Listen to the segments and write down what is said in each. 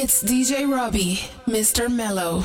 It's DJ Robbie, Mr. Mellow.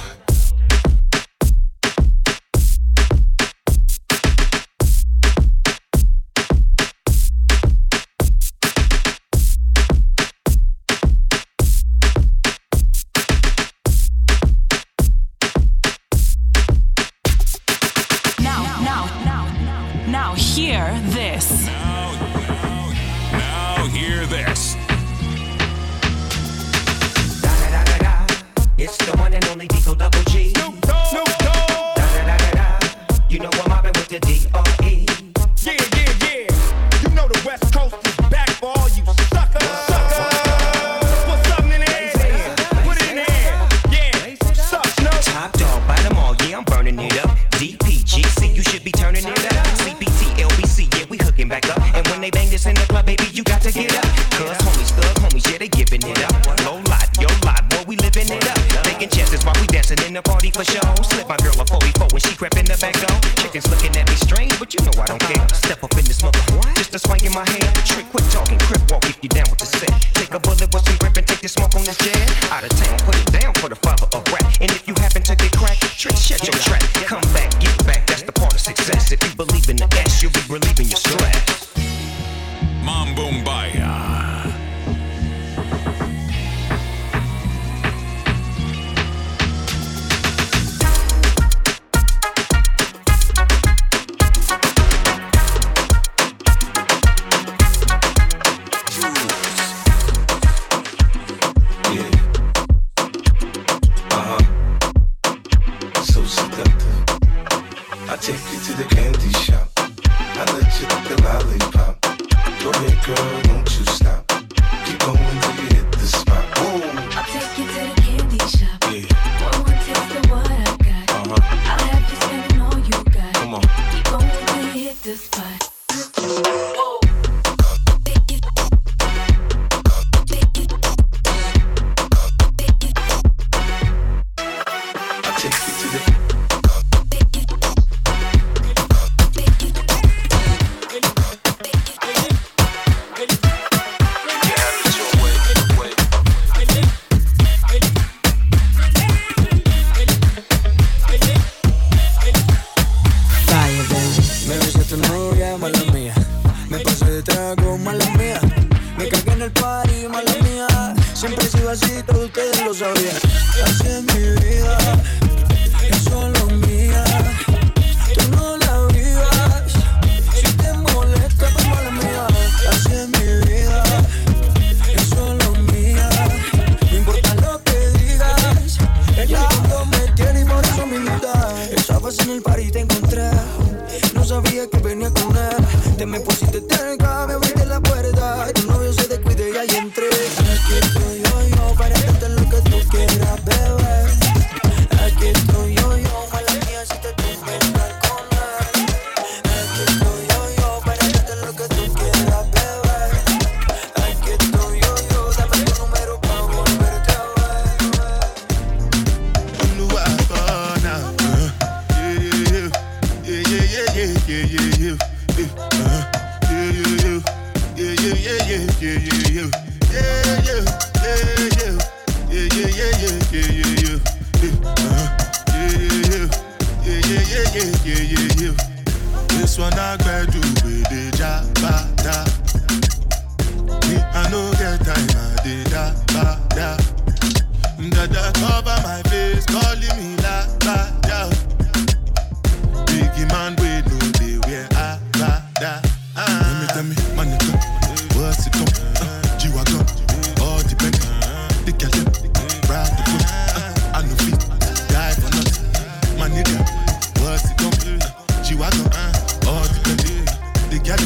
Whoa.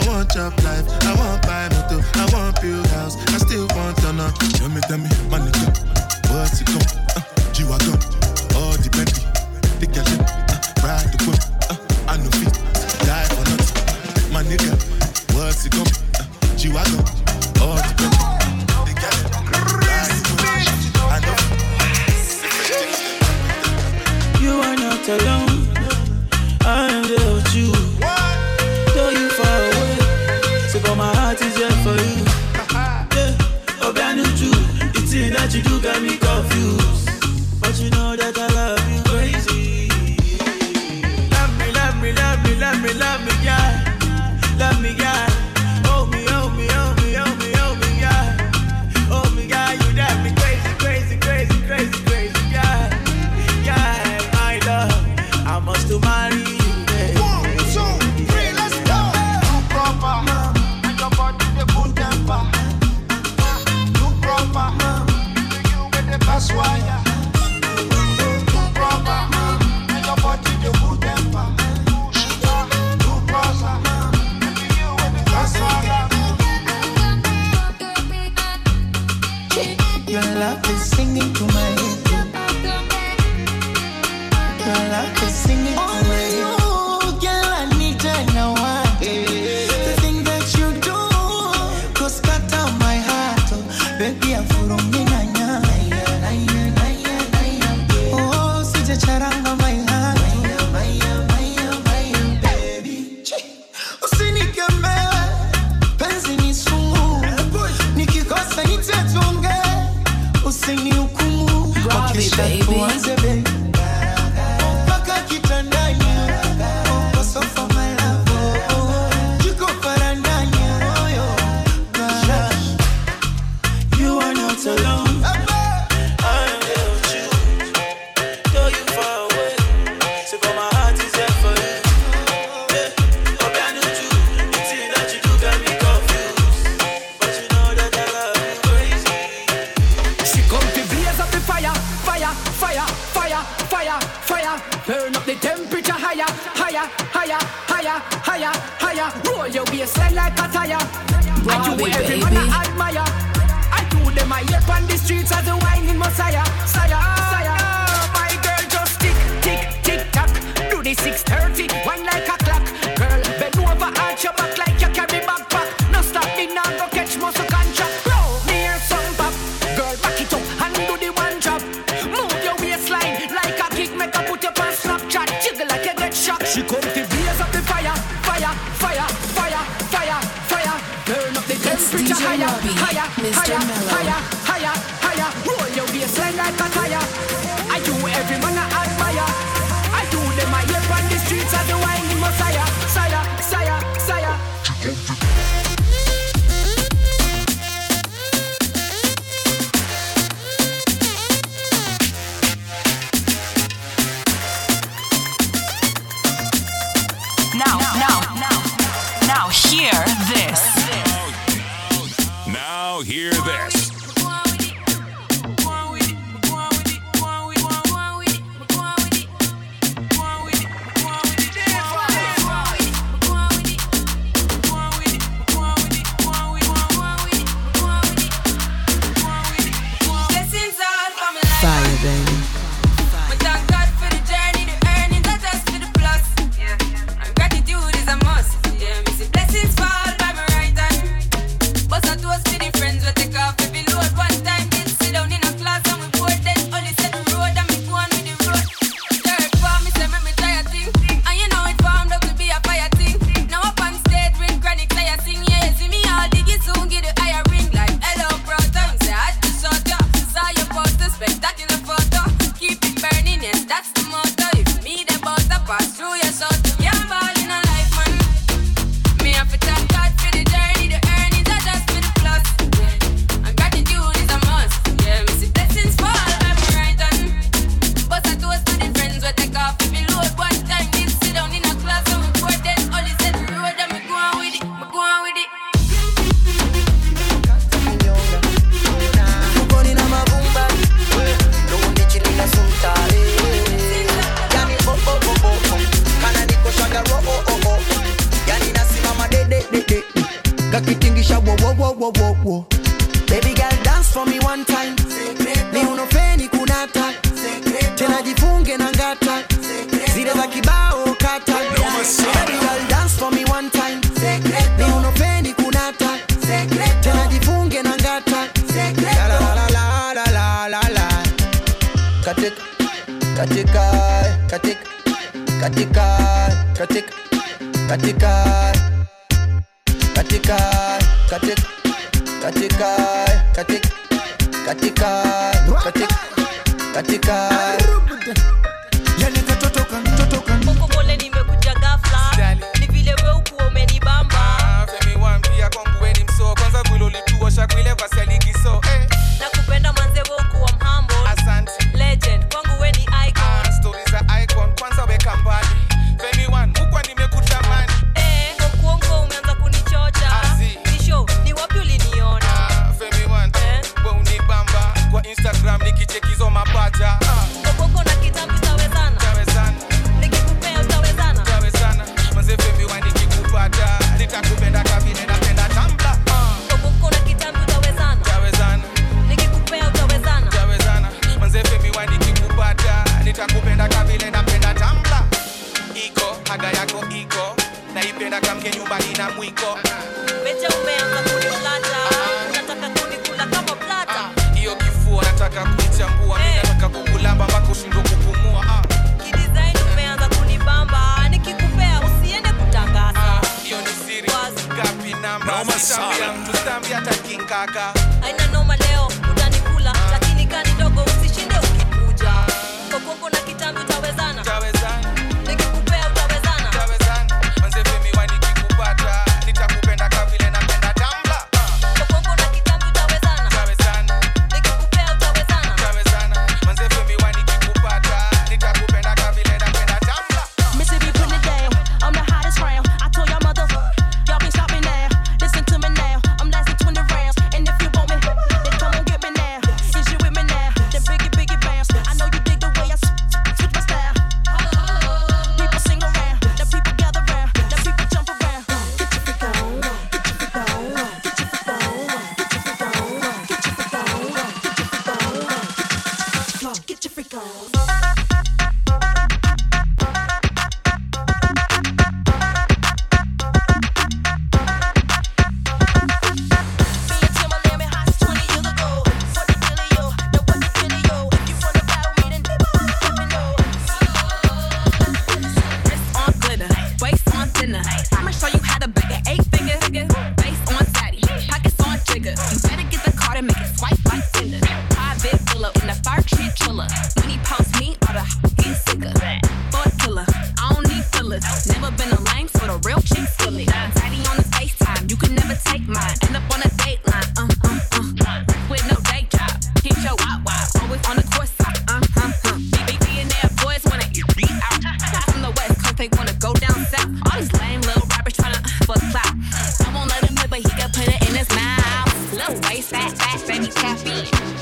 I want chop life, I want buy motor, I want build house, I still want to know. Tell me, tell me, my nigga, what's it come? Uh, G-Wagon, all the Bentley, the Gallon, uh, ride the whip, uh, I know feet, die for nothing. My nigga, what's it come? Uh, G-Wagon, all the Bentley, uh, the Gallon, ride the whip, I know feet. You are not alone. something new, baby.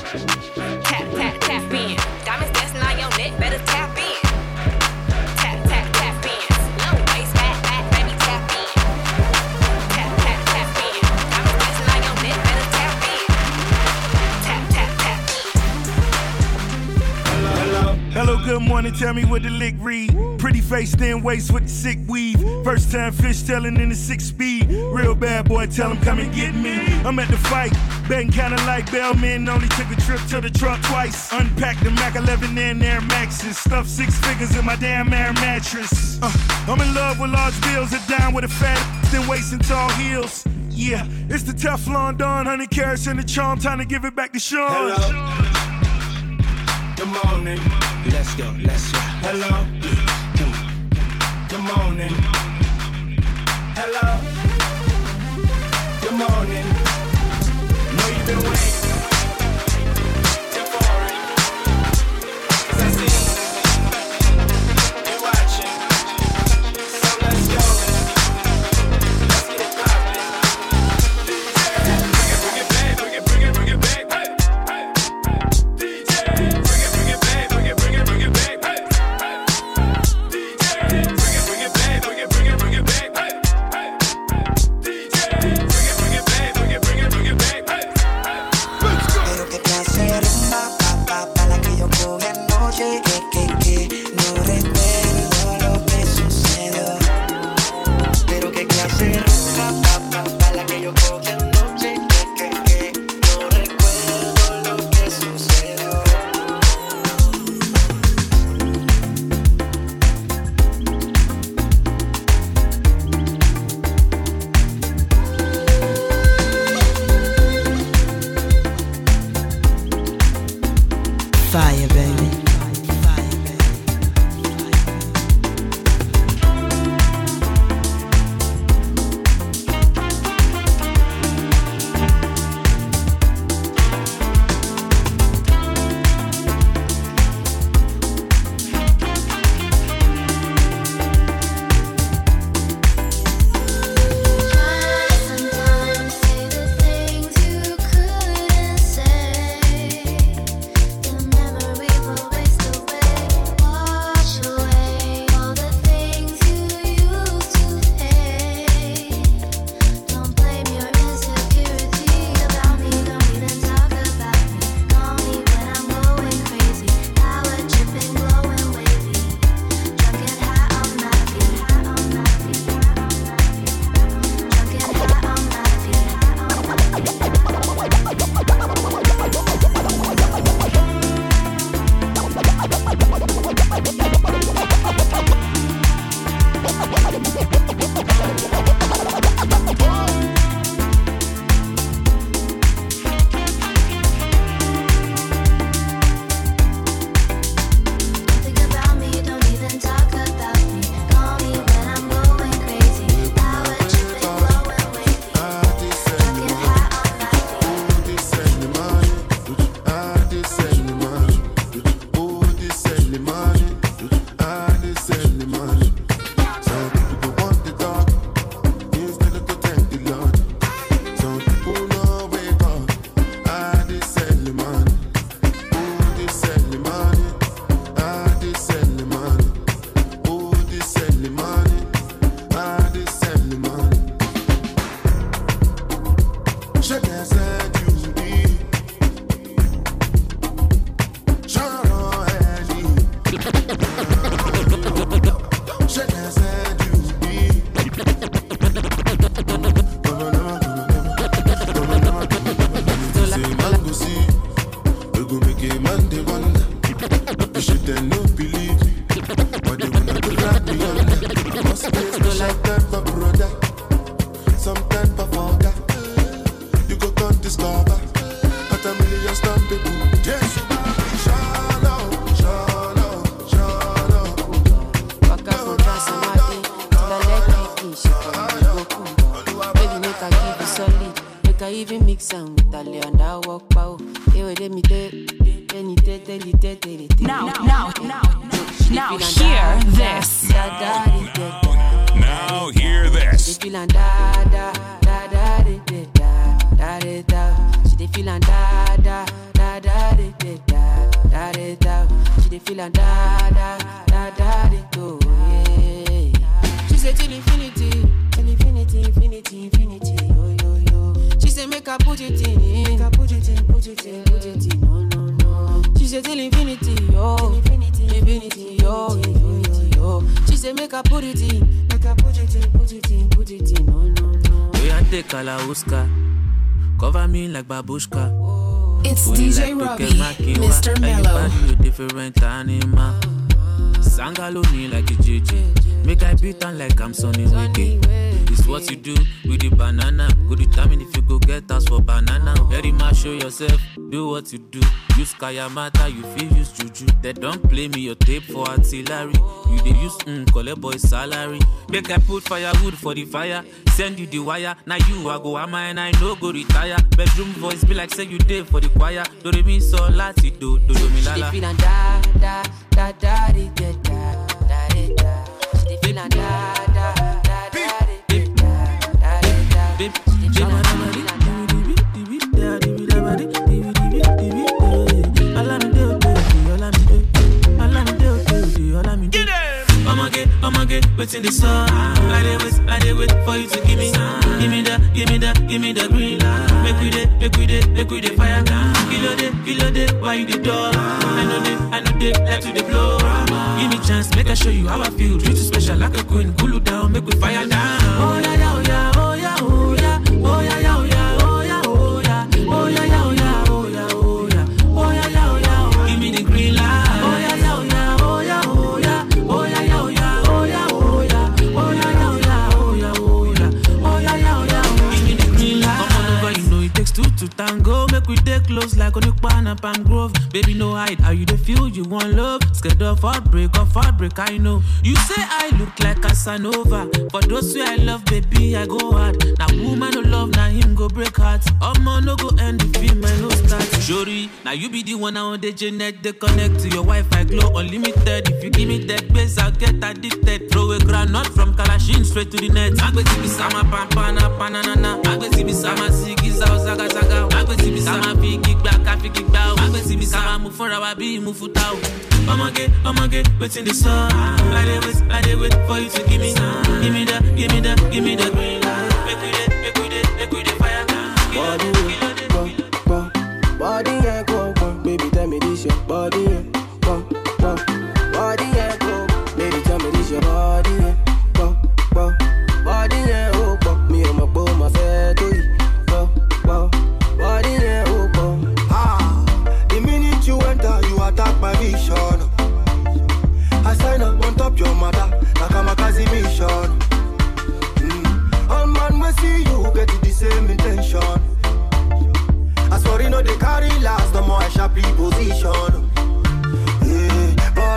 Tap, tap, tap in. Diamonds your neck, better tap in. Tap, tap, tap in. Hello, hello. Hello, good morning. Tell me what the lick read. Pretty face, thin waist with the sick weave. First time fish telling in the six speed. Real bad boy, tell him come and get me. I'm at the fight. Been kinda like Bellman, only took a trip to the truck twice. Unpacked the Mac 11 and Air Maxes. Stuffed six figures in my damn air mattress. Uh, I'm in love with large bills and down with a fat, then wasting tall heels. Yeah, it's the Teflon Don, honey carrots and the charm. Time to give it back to Sean. Hello. Good morning. Let's go, let's go. Hello. Good morning. Hello. Good morning away. Like I'm Sonny Wiki. It's what you do with the banana. Go determine if you go get us for banana. Very much show yourself. Do what you do. Use Kayanmata, you feel use Juju. They don't play me your tape for artillery. You dey use mm, collect boy salary. Make I put firewood for the fire. Send you the wire. Now you I go am and I no go retire. Bedroom voice be like say you dey for the choir. Do re mi so lati do do do mi She la dey la. feelin' da da da da da da da da da. She da da da In the sun. I did wait, I did wait for you to give me, give me the, give me the, give me the green light. Make we dey, make we dey, make we dey fire. Kilo day, kilo day, why you the door? I know they, I know they like to the blow. Give me chance, make I show you how I feel. Treat you special like a queen, cool you down, make we fire down. Oh yeah, yeah, oh yeah, oh yeah, oh yeah, oh yeah, oh yeah, You want love? Of heartbreak, of heartbreak, I know. You say I look like Casanova. For those who I love, baby, I go hard. Now woman no love, now him go break heart. Omo no go end the I no start. Shori, now you be the one I on the Janet. They connect to your Wi-Fi, glow unlimited. If you give me that base, I'll get addicted. Throw a granite from Kalashin straight to the net. Agbeti bi sama pampana panana. Agbeti bi sama sigi zao zaga zaga. Agbeti bi sama fi gigba kafi gigba. Agbeti bi sama mu fúnra wa bí o. Ọmọge ọmọge wetin dey sup? I dey wait I dey wait for you to give me. Give me the give me the give me the green light. Body, go. Body, yeah, go, go. Baby, tell me this your body, yeah.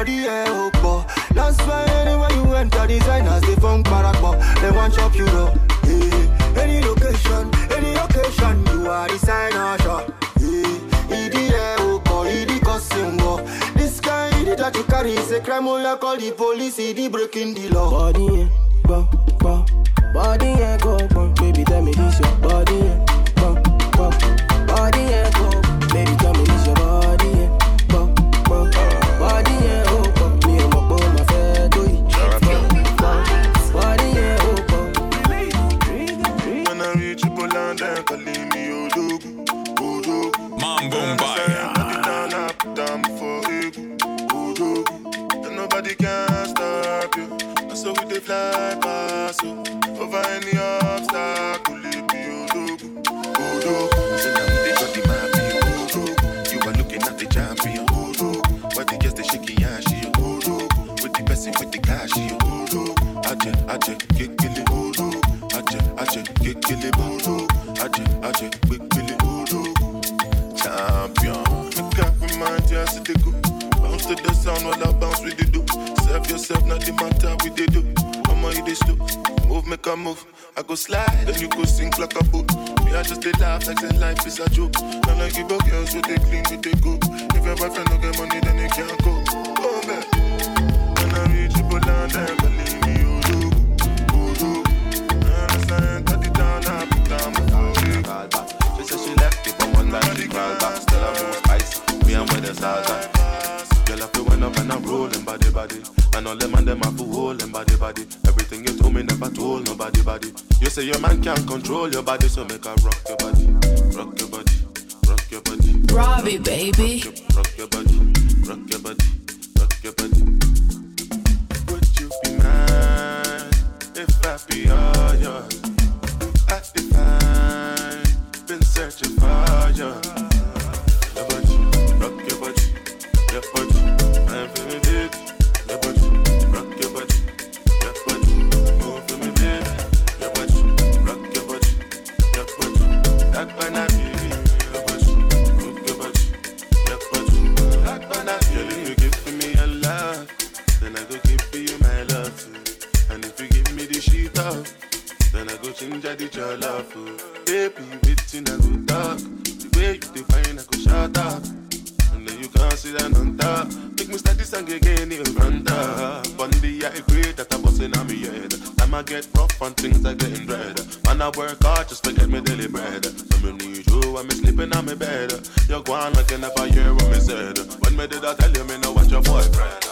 Body yeah, oh, boy. That's why anywhere you enter, designers they funk barakbo. They want chop you up. Yeah, eh, any location, any occasion, you are designer shop. Yeah, idi yeah, oh, boy, cousin wo. This guy, idi that you carry is a crime. Oh, yeah, call the police, idi breaking the law. Body, yeah, go, go. Body, yeah, go, go. Baby, tell me this your body, yeah. Fly past you. Over any go slide, then you go sink like a boat. Oh. Me, I just they laugh like say life is a joke. And I give up girls with they clean, with they go. If your boyfriend don't get money, then they can't go. Say your man can't control your body, so make your rock me did I tell you me know what your boyfriend?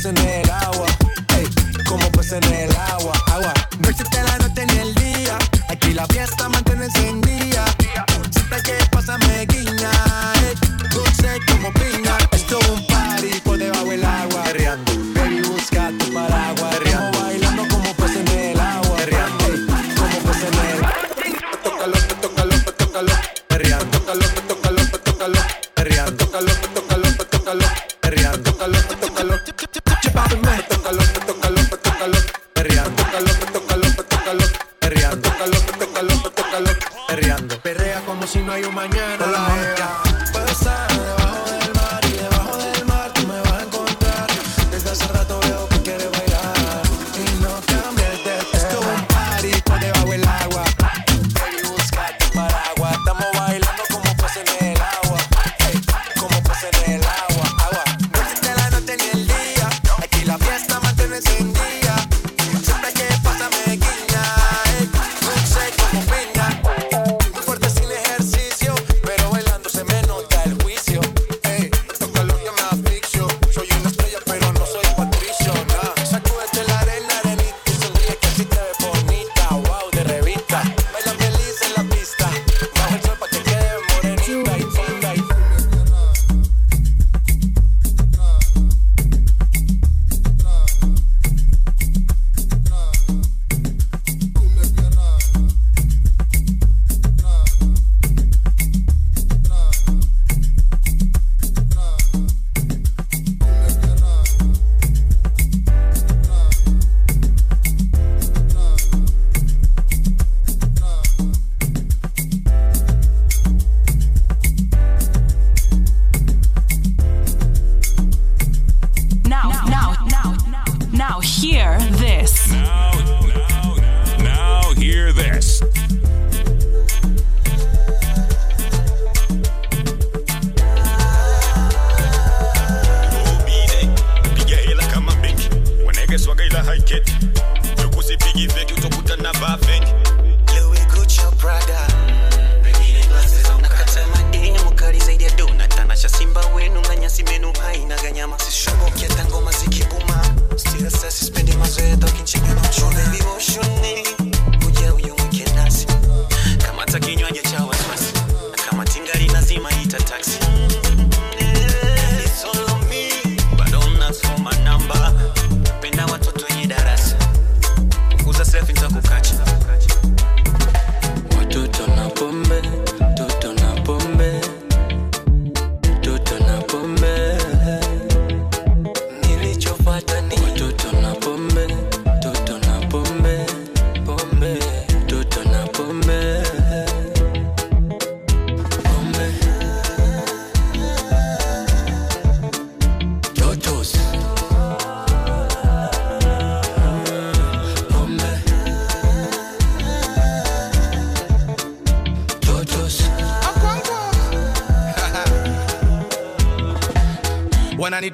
pez en el agua, ey, como pez en el agua, agua. No existe la noche ni el día, aquí la fiesta mantiene encendida. Siempre que pasa me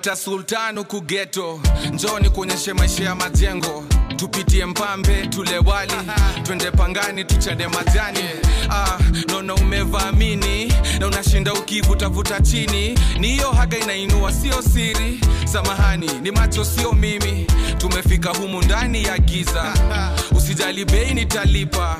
wananita sultan huku geto njoni kuonyeshe maisha ya majengo. Tupitie mpambe tule wali. Twende pangani tuchade majani. Ah, naona umevaamini na unashinda ukivutavuta chini. Ni hiyo haga inainua sio siri. Samahani ni macho sio mimi. Tumefika humu ndani ya giza. Usijali bei nitalipa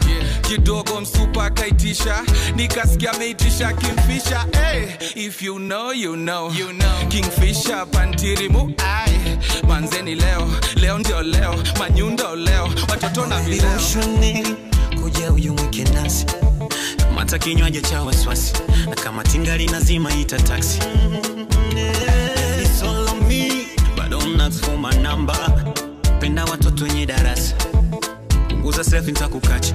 kidogo msupa akaitisha nikasikia ameitisha kimfisha hey, if you know, you know. You know. kingfisha pantirimu ai manzeni leo leo ndio leo manyundo leo watoto na vileo Ushoni, kuja uyumwike nasi. Kamata kinywaji cha wasiwasi. Na kama tingali nazima ita taksi bado mnafuma namba penda watoto wenye darasa. Punguza selfie nitakukacha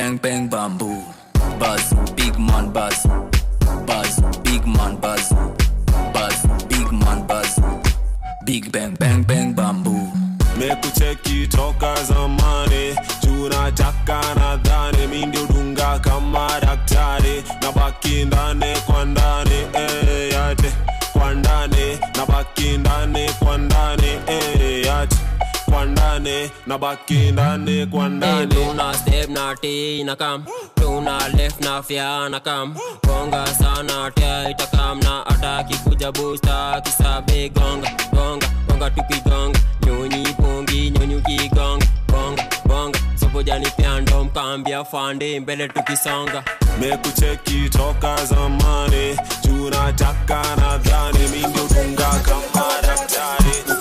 ndani na baki ndani kwa ndani tuna step na t na kam. Tuna left na fya na kam. Gonga sana tia itakam na ataki kuja busta kisabe gonga gonga gonga tukigonga nyonyi pongi nyonyi ukigonga gonga gonga sobojani pyando mkambia fande mbele tukisonga mekucheki toka zamani. Tunataka nadhani mi ndio dunga kama daktari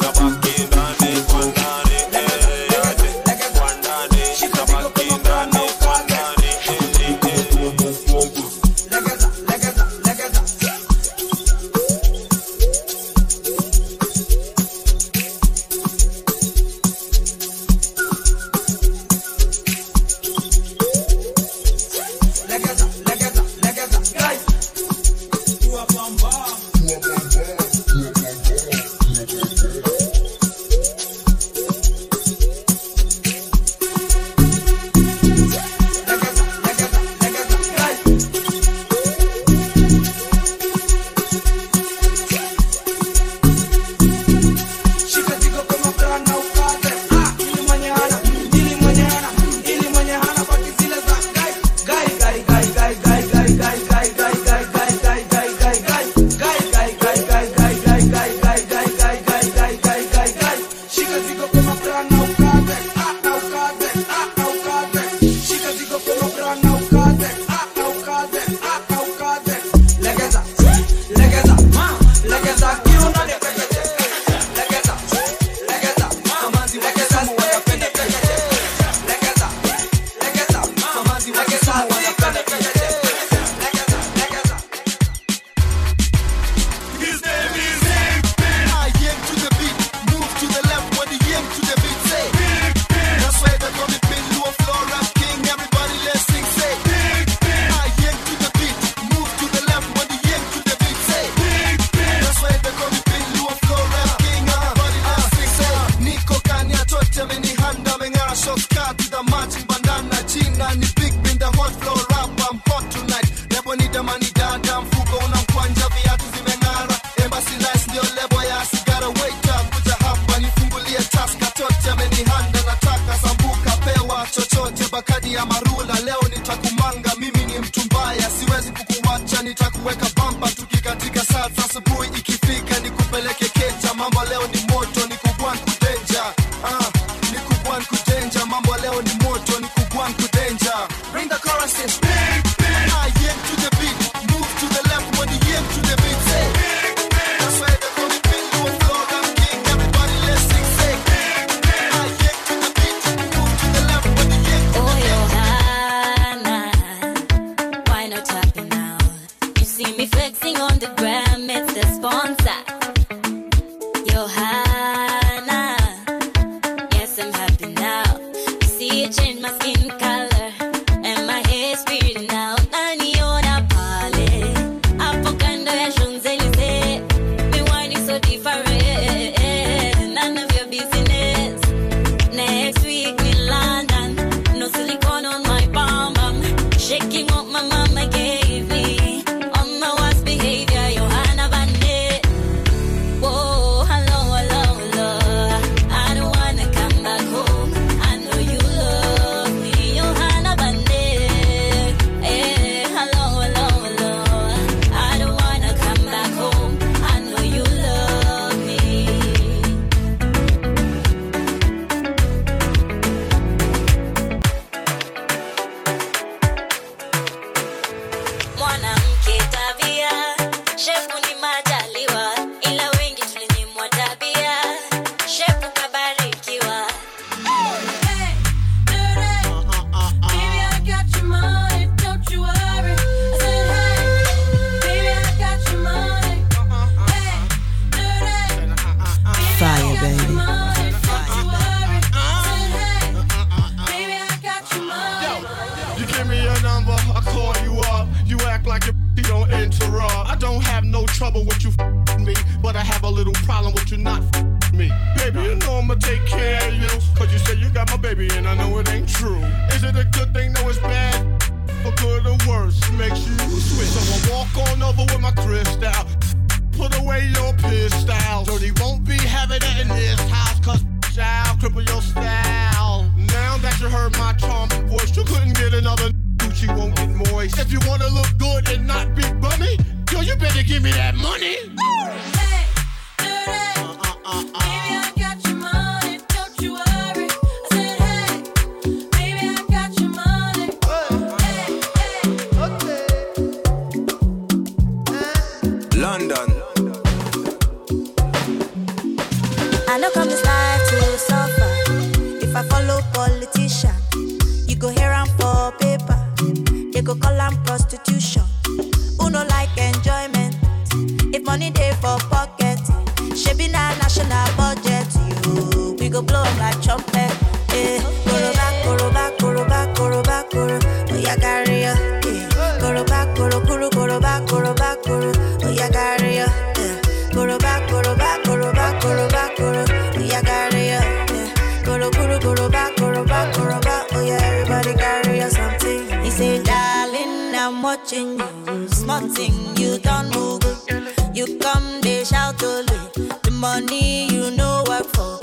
money you know work for.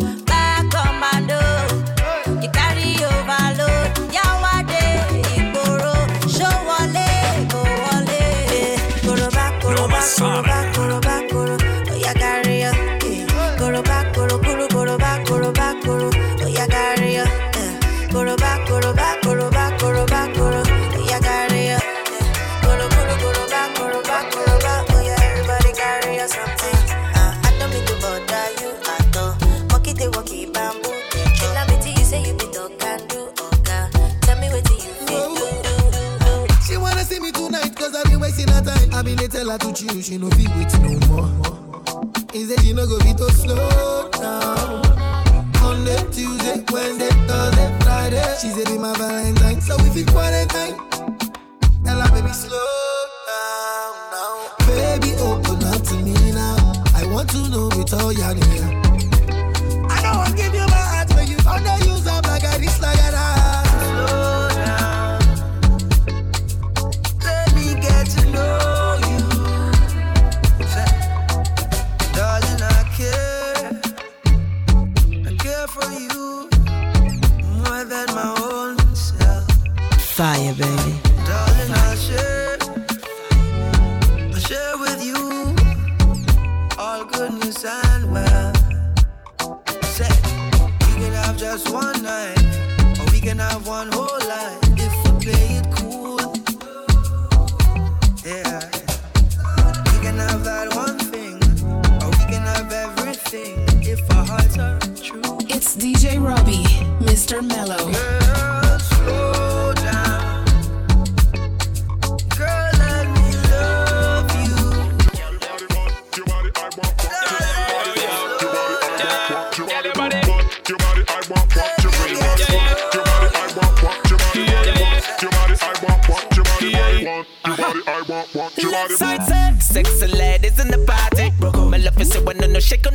she's it in my van. No shake up.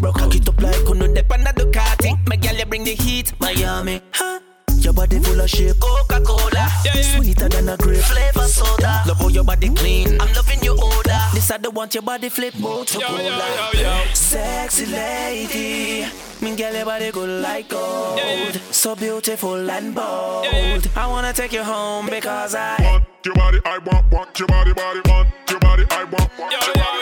Broke cock it up like uno dep on the Ducati. My gal you bring the heat, Miami. Huh? Your body full of shape, Coca-Cola. Sweeter than a grape, flavor soda. Love how your body clean. I'm loving your odor. This I don't want your body flip, motor cola. Sexy lady, me girl your body good like gold. So beautiful and bold. I wanna take you home because I want your body. I want, want your body, body, want your body. I want, want your body.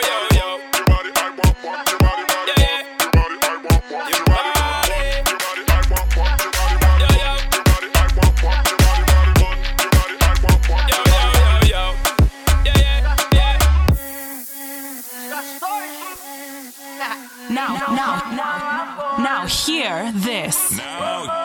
Hear this. Now,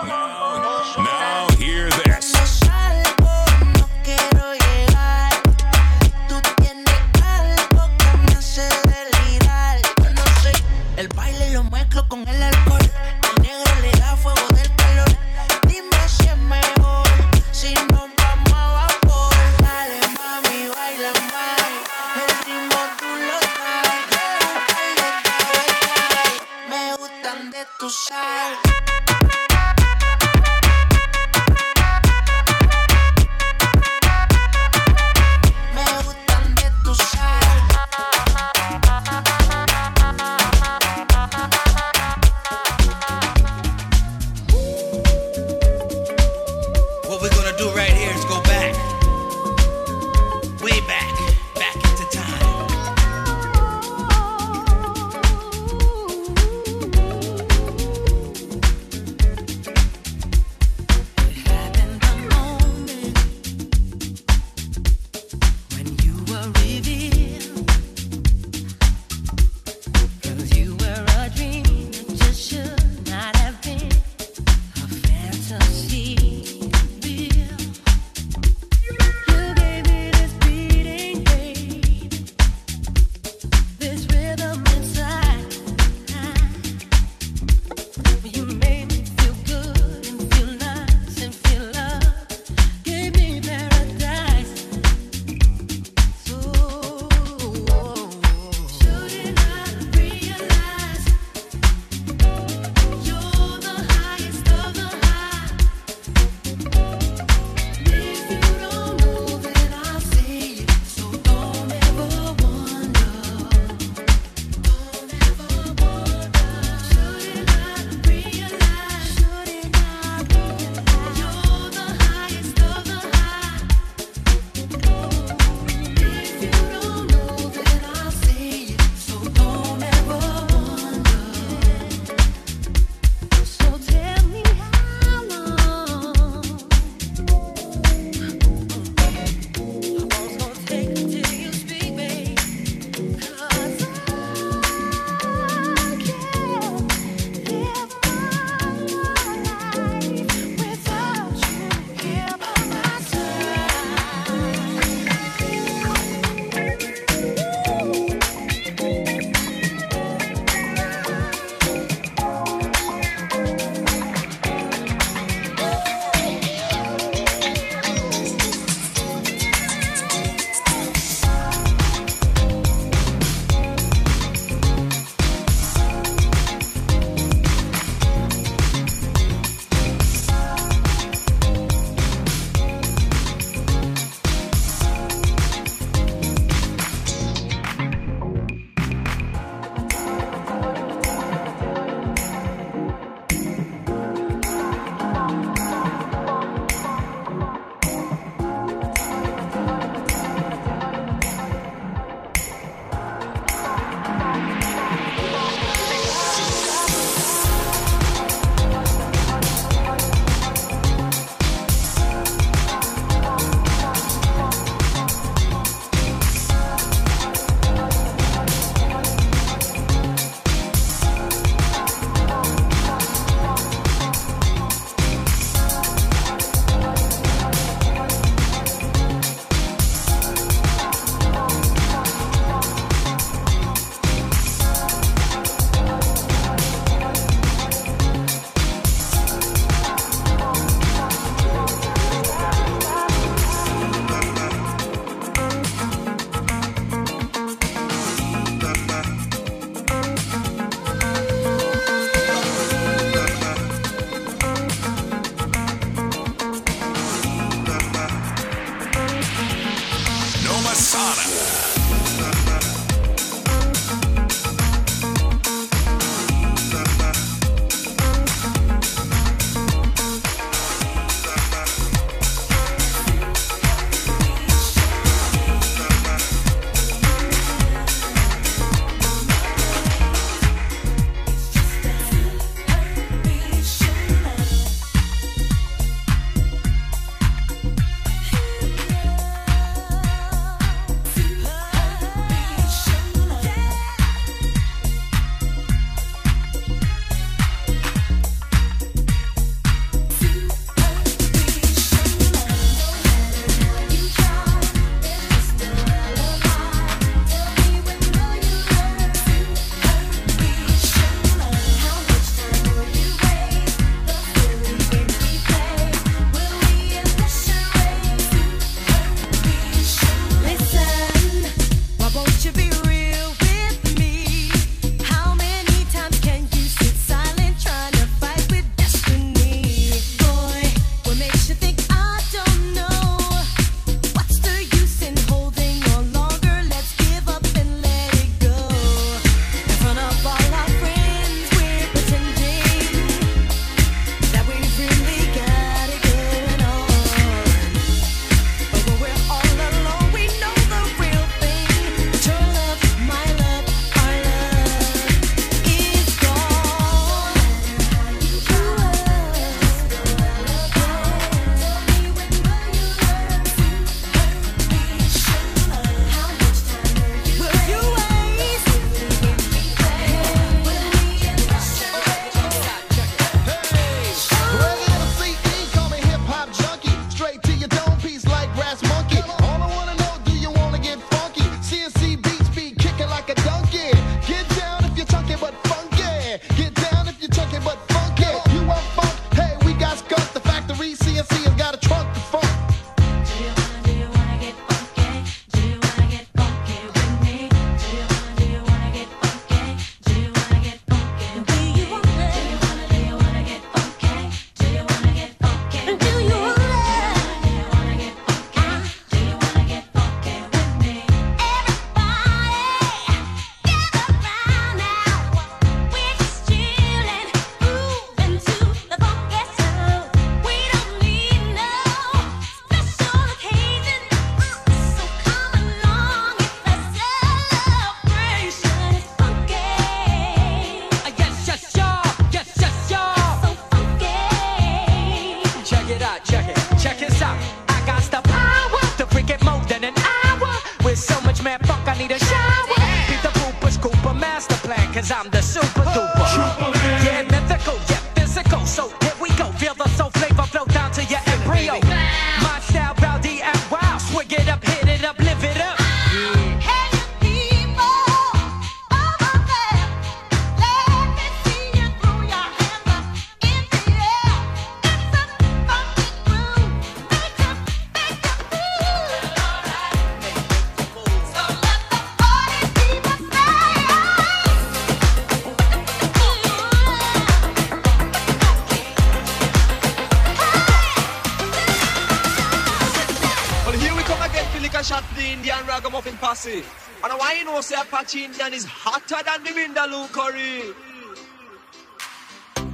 Apache Indian is hotter than the Vindaloo curry.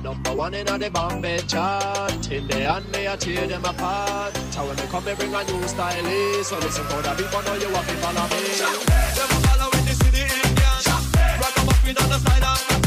Number one in the Bombay chart. In the end, me I tear them apart. So when they come, they bring a new style. So listen for the people, know you want to follow me. Them following the city Indian. Rock 'em up with on the side of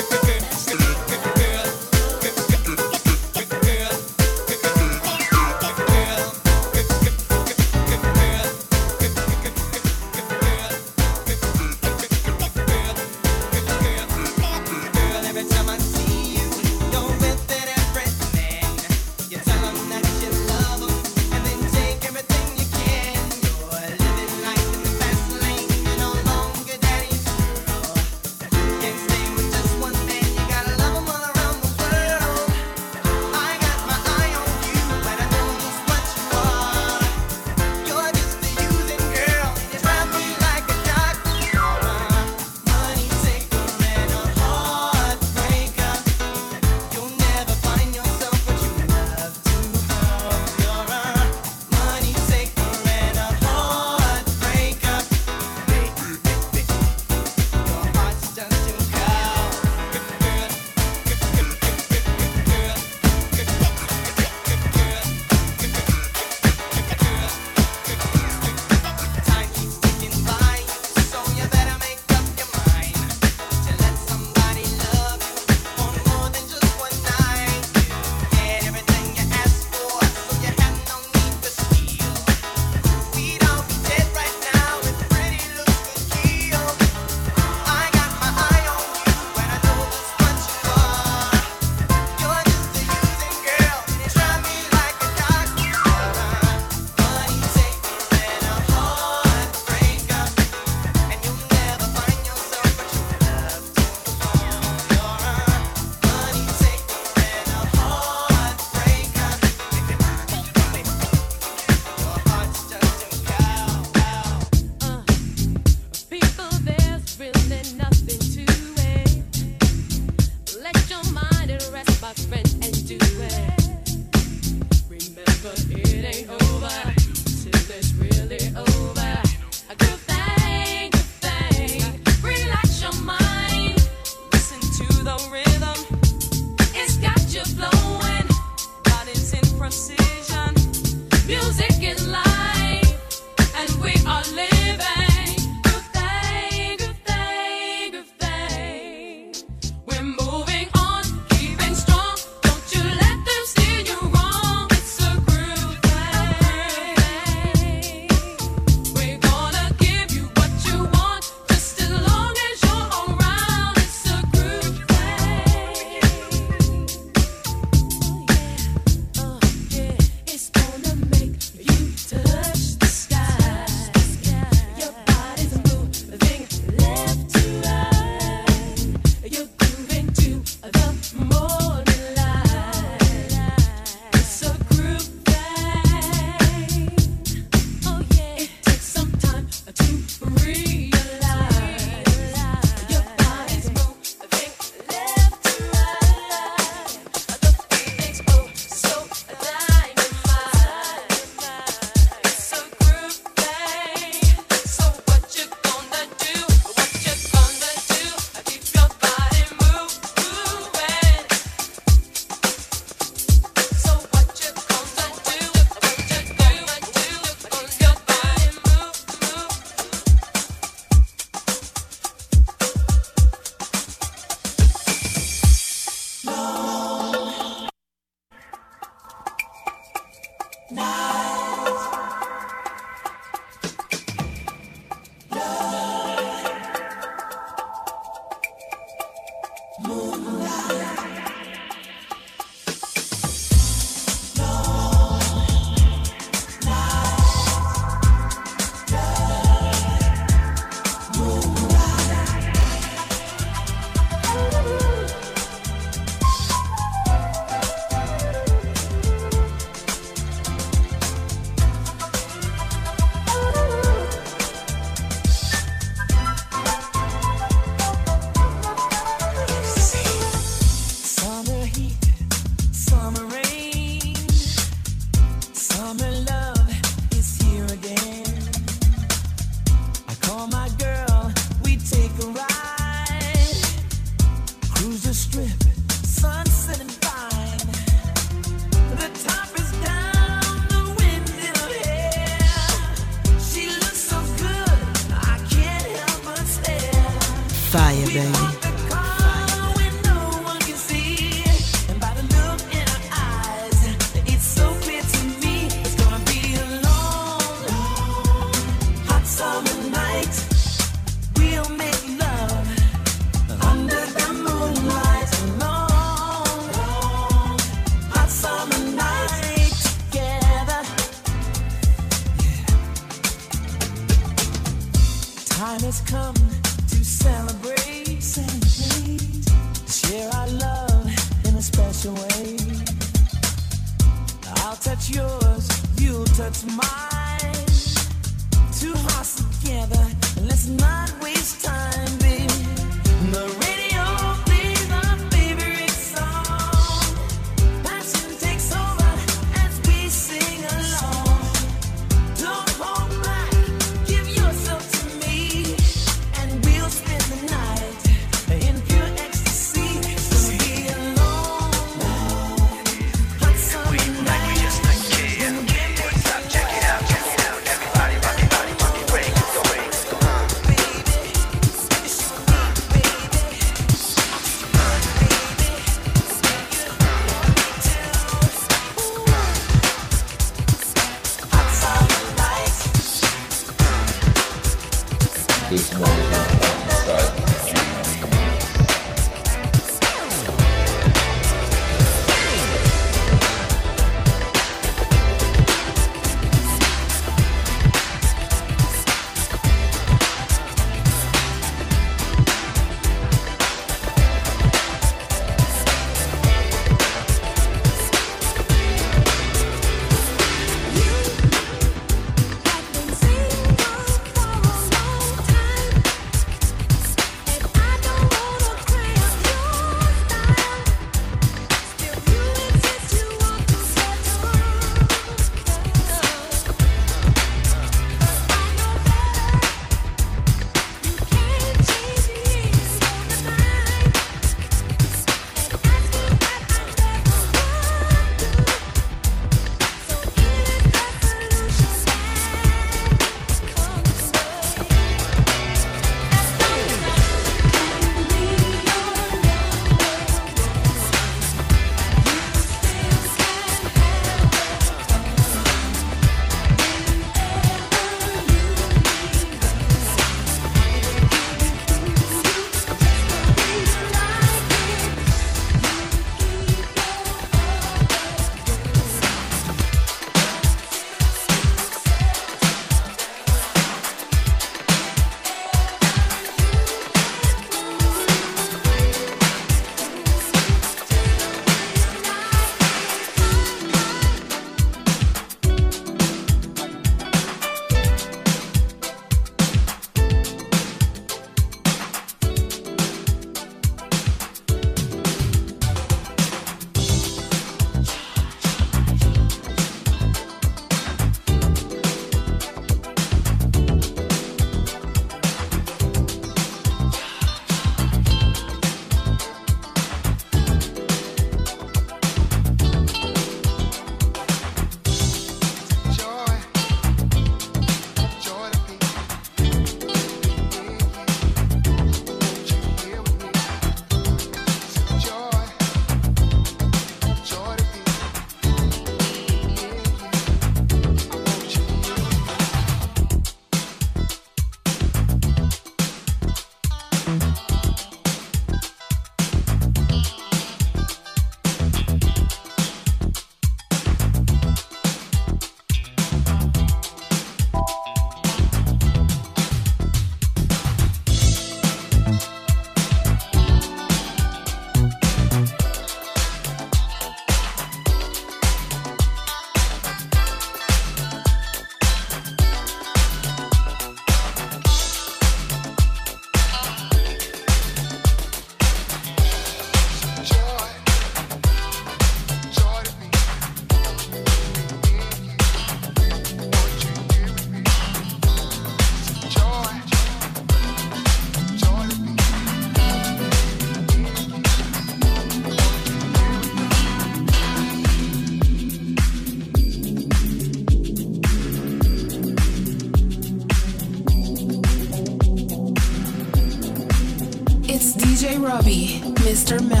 Mr. Mel.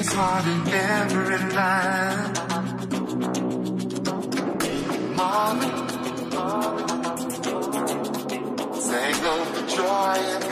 It's hard in every line. Mommy, take over joy